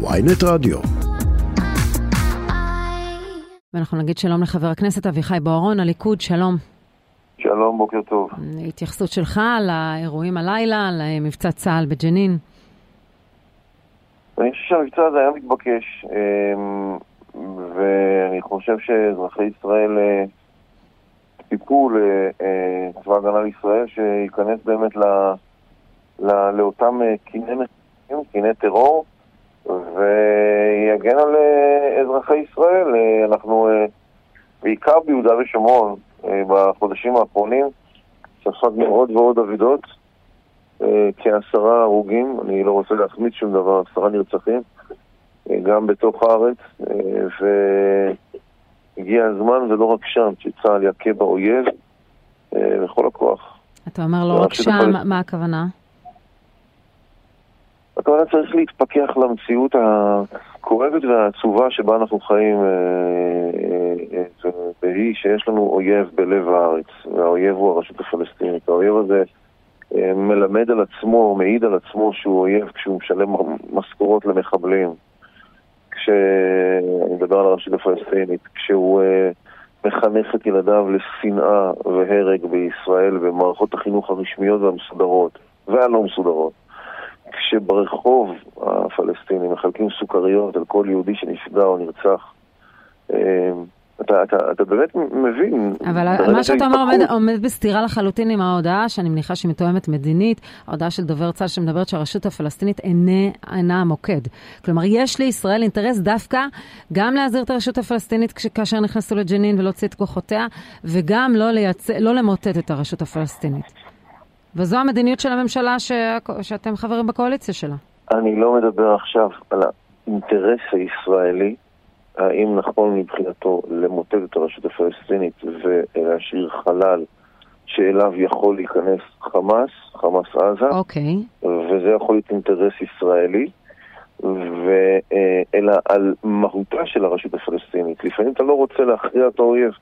ויינט רדיו. ואנחנו נגיד שלום לחבר הכנסת אביחי בוארון, הליכוד, שלום. שלום, בוקר טוב. התייחסות שלך לאירועים הלילה, למבצע צה"ל בג'נין. אני חושב שהמבצע הזה היה מתבקש, אמ, ואני חושב שאזרחי ישראל אה, ציפו לצבא הגנה לישראל שייכנס באמת ל, לאותם אה, קיני קיני טרור, ויגן על אה, אזרחי ישראל. אנחנו בעיקר ביהודה ושומרון בחודשים האחרונים ספגנו עוד ועוד אבידות, כעשרה הרוגים, אני לא רוצה להחמיץ שום דבר, עשרה נרצחים. גם בתוך הארץ, והגיע הזמן, ולא רק שם, שצה"ל יכה באויב בכל הכוח. אתה אומר לא רק שם, מה הכוונה? צריך להתפכח למציאות הכואבת והעצובה שבה אנחנו חיים, והיא שיש לנו אויב בלב הארץ, והאויב הוא הרשות הפלסטינית. האויב הזה מלמד על עצמו, מעיד על עצמו שהוא אויב כשהוא משלם משכורות למחבלים. כשאני מדבר על הרשות הפלסטינית, כשהוא מחנך את ילדיו לשנאה והרג בישראל במערכות החינוך הרשמיות והמסודרות והלא מסודרות. כשברחוב הפלסטיני מחלקים סוכריות על כל יהודי שנפגע או נרצח. Uh, אתה, אתה, אתה באמת מבין. אבל מה שאתה אומר עומד, עומד בסתירה לחלוטין עם ההודעה, שאני מניחה שהיא מתואמת מדינית, ההודעה של דובר צה"ל שמדברת שהרשות הפלסטינית אינה, אינה המוקד. כלומר, יש לישראל אינטרס דווקא גם להזהיר את הרשות הפלסטינית כאשר נכנסו לג'נין ולהוציא את כוחותיה, וגם לא, לייצ... לא למוטט את הרשות הפלסטינית. וזו המדיניות של הממשלה ש... שאתם חברים בקואליציה שלה. אני לא מדבר עכשיו על האינטרס הישראלי. האם נכון מבחינתו למוטט את הרשות הפלסטינית ולהשאיר חלל שאליו יכול להיכנס חמאס, חמאס עזה, okay. אוקיי. וזה יכול להיות אינטרס ישראלי, ו... אלא על מהותה של הרשות הפלסטינית. לפעמים אתה לא רוצה להכריע את האויב.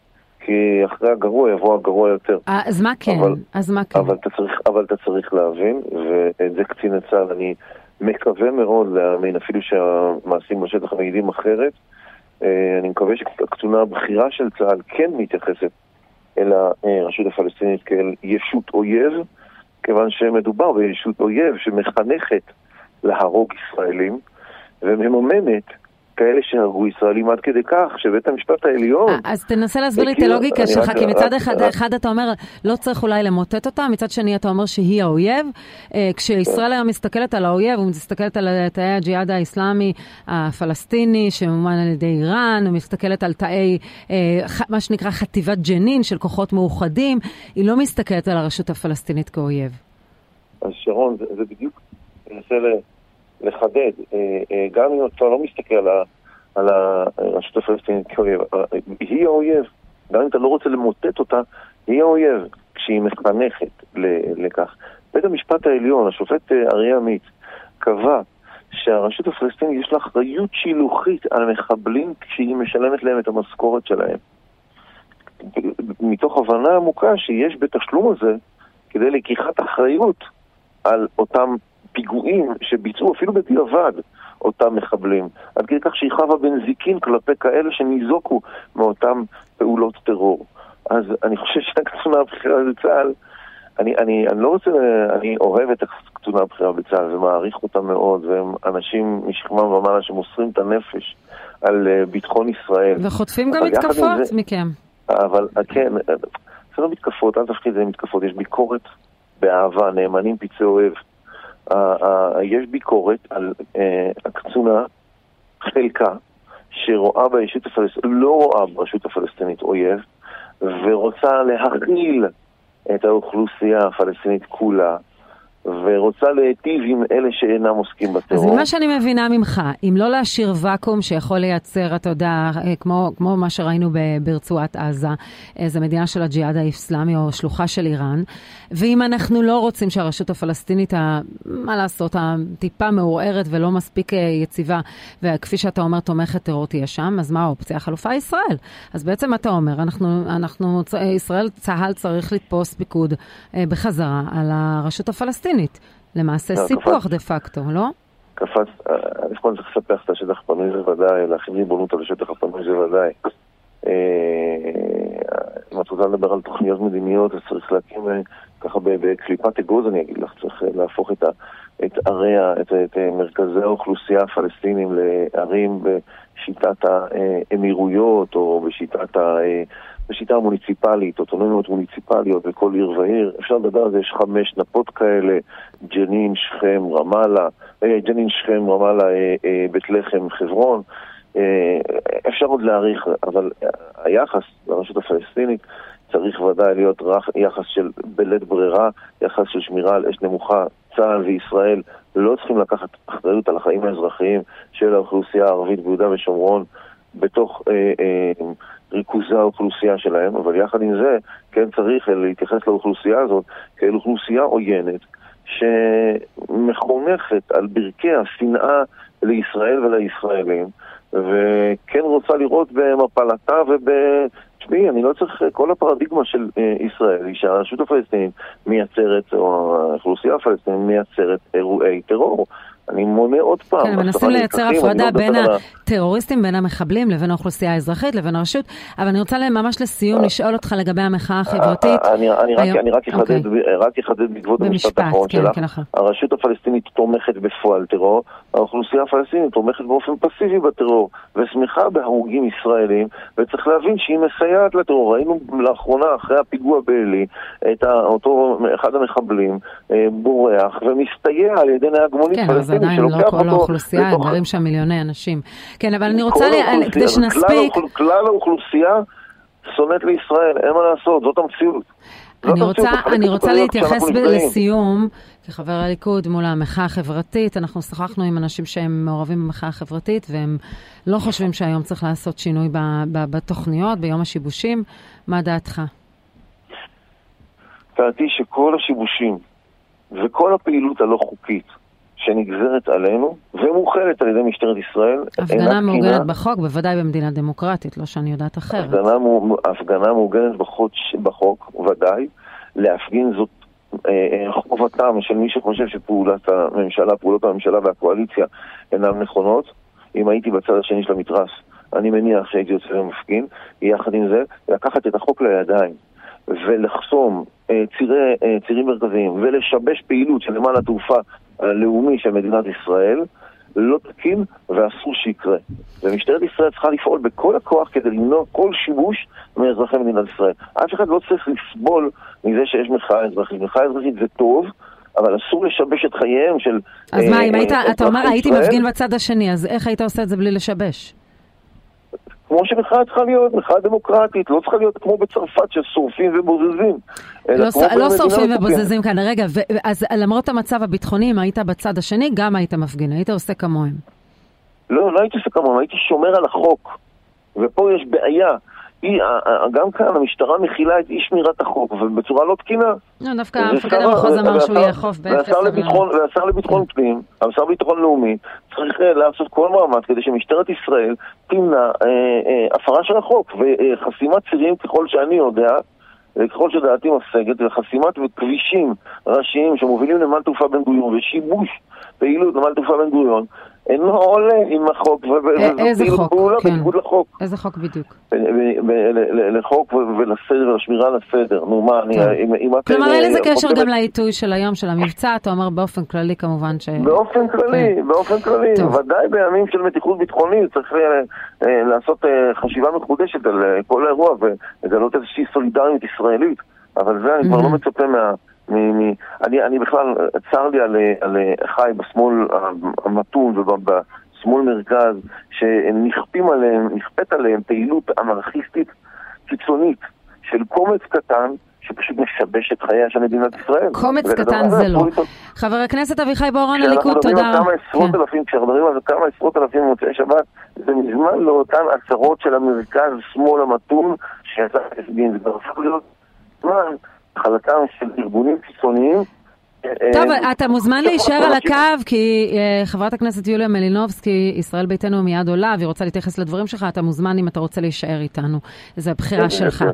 כי אחרי הגרוע יבוא הגרוע יותר. אה, אז מה כן? אבל, אז מה כן? אבל אתה, צריך, אבל אתה צריך להבין, ואת זה קצין צה"ל, אני מקווה מאוד להאמין, אפילו שהמעשים בשטח מעידים אחרת, אה, אני מקווה שהקצונה הבכירה של צה"ל כן מתייחסת אל הרשות הפלסטינית כאל ישות אויב, כיוון שמדובר בישות אויב שמחנכת להרוג ישראלים ומממנת כאלה שהרגו ישראלים עד כדי כך שבית המשפט העליון... אה, אז תנסה להסביר לי את הלוגיקה שלך, כי מצד אחד אתה אומר לא צריך אולי למוטט אותה, מצד שני אתה אומר שהיא האויב. אה, כשישראל היום מסתכלת על האויב, הוא מסתכלת על תאי הג'יהאד האיסלאמי הפלסטיני שמומן על ידי איראן, הוא מסתכלת על תאי אה, מה שנקרא חטיבת ג'נין של כוחות מאוחדים, היא לא מסתכלת על הרשות הפלסטינית כאויב. אז שרון, זה בדיוק, אני מנסה לחדד, אה, אה, גם אם אתה לא מסתכל על, על הרשות הפלסטינית כאויב, אה, היא האויב. גם אם אתה לא רוצה למוטט אותה, היא האויב כשהיא מחנכת לכך. בית המשפט העליון, השופט אריה עמית, קבע שהרשות הפלסטינית יש לה אחריות שילוחית על מחבלים כשהיא משלמת להם את המשכורת שלהם. מתוך הבנה עמוקה שיש בתשלום הזה כדי לקיחת אחריות על אותם פיגועים שביצעו אפילו בדיעבד אותם מחבלים, עד כדי כך שהיא חבה בנזיקין כלפי כאלה שניזוקו מאותם פעולות טרור. אז אני חושב שהקצונה הבכירה בצה"ל, אני, אני, אני לא רוצה, אני אוהב את הקצונה הבכירה בצה"ל ומעריך אותה מאוד, והם אנשים משכמם ומעלה שמוסרים את הנפש על uh, ביטחון ישראל. וחוטפים גם מתקפות זה, מכם. אבל כן, זה לא מתקפות, אל תפחיד זה מתקפות, יש ביקורת באהבה, נאמנים פצעי אוהב. יש ביקורת על אה, הקצונה, חלקה, שרואה בישות הפלסטינית, לא רואה ברשות הפלסטינית אויב, ורוצה להכיל את האוכלוסייה הפלסטינית כולה, ורוצה להיטיב עם אלה שאינם עוסקים בטרור. אז ממה שאני מבינה ממך, אם לא להשאיר ואקום שיכול לייצר, אתה יודע, אה, כמו, כמו מה שראינו ברצועת עזה, איזה מדינה של הג'יהאד האסלאמי או שלוחה של איראן, ואם אנחנו לא רוצים שהרשות הפלסטינית, מה לעשות, הטיפה מעורערת ולא מספיק אה, יציבה, וכפי שאתה אומר, תומכת טרור תהיה שם, אז מה האופציה? החלופה היא ישראל. אז בעצם אתה אומר, אנחנו, אנחנו, ישראל, צה"ל צריך לתפוס פיקוד אה, בחזרה על הרשות הפלסטינית. למעשה סיפוח דה פקטו, לא? קפץ, לפני כל צריך לספח את השטח הפנוי זה ודאי, להכין ריבונות על השטח הפנוי זה ודאי. אם את רוצה לדבר על תוכניות מדיניות, אז צריך להקים ככה בקליפת אגוז, אני אגיד לך, צריך להפוך את, ה, את ערי, את, את מרכזי האוכלוסייה הפלסטינים לערים בשיטת האמירויות או בשיטת ה... בשיטה המוניציפלית, אוטונומיות מוניציפליות בכל עיר ועיר. אפשר לדבר על זה, יש חמש נפות כאלה, ג'נין, שכם, רמאללה, אה, ג'נין, שכם, רמאללה, אה, אה, בית לחם, חברון. אפשר עוד להעריך, אבל היחס לרשות הפלסטינית צריך ודאי להיות יחס של בלית ברירה, יחס של שמירה על אש נמוכה. צה"ל וישראל לא צריכים לקחת אחריות על החיים האזרחיים של האוכלוסייה הערבית ביהודה ושומרון בתוך אה, אה, ריכוזי האוכלוסייה שלהם, אבל יחד עם זה כן צריך להתייחס לאוכלוסייה הזאת כאל אוכלוסייה עוינת שמחונכת על ברכי השנאה לישראל ולישראלים וכן רוצה לראות במפלתה וב... תשמעי, אני לא צריך, כל הפרדיגמה של אה, ישראל היא שהרשות הפלסטינית מייצרת, או האוכלוסייה הפלסטינית מייצרת אירועי טרור. אני מונה עוד פעם. כן, מנסים לייצר הפרדה לא בין הטרוריסטים, בין המחבלים, לבין האוכלוסייה האזרחית, לבין הרשות, אבל אני רוצה ממש לסיום אה, לשאול אותך לגבי המחאה החברתית. אני רק אחדד. בעקבות המשפט האחרון כן, שלך. כן, נכון. הרשות הפלסטינית תומכת בפועל טרור, האוכלוסייה הפלסטינית תומכת באופן פסיבי בטרור, ושמחה בהרוגים ישראלים, וצריך להבין שהיא מסייעת לטרור. ראינו לאחרונה, אחרי הפיגוע בעלי, את אותו, אחד המחבלים אה, בורח ומסתייע על ידי נהג מונית פלסטיני. עדיין לא כל האוכלוסייה, לתוך... גרים שם מיליוני אנשים. כן, אבל אני רוצה, כדי שנספיק... כלל האוכלוסייה שונאת לישראל, אין מה לעשות, זאת המציאות. אני רוצה, אני רוצה להתייחס לסיום, כחבר הליכוד מול המחאה החברתית, אנחנו שוחחנו עם אנשים שהם מעורבים במחאה החברתית, והם לא חושבים שהיום צריך לעשות שינוי ב, ב, בתוכניות, ביום השיבושים. מה דעתך? דעתי שכל השיבושים וכל הפעילות הלא חוקית שנגזרת עלינו ומוכלת על ידי משטרת ישראל. הפגנה מעוגנת בחוק, בוודאי במדינה דמוקרטית, לא שאני יודעת אחרת. הפגנה, הפגנה מעוגנת בחוק, בחוק, ודאי. להפגין זאת אה, אה, חובתם של מי שחושב שפעולת הממשלה, פעולות הממשלה והקואליציה אינן נכונות. אם הייתי בצד השני של המתרס, אני מניח שהייתי יוצא ומפגין. יחד עם זה, לקחת את החוק לידיים ולחסום אה, צירי, אה, צירים מרכזיים ולשבש פעילות של נמל התעופה הלאומי של מדינת ישראל, לא תקין ואסור שיקרה. ומשטרת ישראל צריכה לפעול בכל הכוח כדי למנוע כל שיבוש מאזרחי מדינת ישראל. אף אחד לא צריך לסבול מזה שיש מחאה אזרחית. מחאה אזרחית זה טוב, אבל אסור לשבש את חייהם של... אז מה, אם היית, אתה אומר, הייתי מפגין בצד השני, אז איך היית עושה את זה בלי לשבש? כמו שמחאה צריכה להיות, מחאה דמוקרטית, לא צריכה להיות כמו בצרפת ששורפים ובוזזים. לא, לא שורפים ובוזזים כאן, רגע, ו, אז למרות המצב הביטחוני, אם היית בצד השני, גם היית מפגין, היית עושה כמוהם. לא, לא הייתי עושה כמוהם, הייתי שומר על החוק. ופה יש בעיה. היא, גם כאן המשטרה מכילה את אי שמירת החוק, ובצורה לא תקינה. לא, דווקא מפקד המחוז אמר שהוא יאכוף באפס סבלנות. והשר לביטחון פנים, השר לביטחון לאומי, צריך אה, לעשות כל מאמץ כדי שמשטרת ישראל תמנע אה, אה, הפרה של החוק, וחסימת צירים ככל שאני יודע, ככל שדעתי משגת, וחסימת כבישים ראשיים שמובילים לנמל תעופה בן גוריון, ושיבוש פעילות נמל תעופה בן גוריון, אינו עולה עם החוק, איזה חוק? פעולה כן. בניגוד לחוק. איזה חוק בדיוק? לחוק ולסדר, לשמירה על הסדר. נו מה, אני... אם את... כלומר, אין לזה קשר גם לעיתוי של היום, של המבצע, אתה אומר באופן כללי כמובן ש... באופן כללי, כן. באופן כללי. ודאי בימים של מתיחות ביטחונית צריך אה, לעשות אה, חשיבה מחודשת על אה, כל האירוע ולגלות איזושהי סולידריות ישראלית. אבל זה אני כבר לא מצפה מה... מ, מ, אני, אני בכלל, צר לי על, על חי בשמאל המתון ובשמאל מרכז, שנכפים עליהם, נכפית עליהם פעילות אנרכיסטית קיצונית של קומץ קטן שפשוט משבש את חייה של מדינת ישראל. קומץ קטן זה לא. חבר הכנסת אביחי בוארון, הליכוד, תודה. כן. כשאנחנו מדברים על כמה עשרות אלפים במוצאי שבת, זה מזמן לא אותן עצרות של המרכז שמאל המתון שיצא להפגין, זה חלקם של ארגונים קיצוניים. טוב, אתה מוזמן להישאר על הקו, כי חברת הכנסת יוליה מלינובסקי, ישראל ביתנו מיד עולה, והיא רוצה להתייחס לדברים שלך, אתה מוזמן אם אתה רוצה להישאר איתנו. זו הבחירה שלך.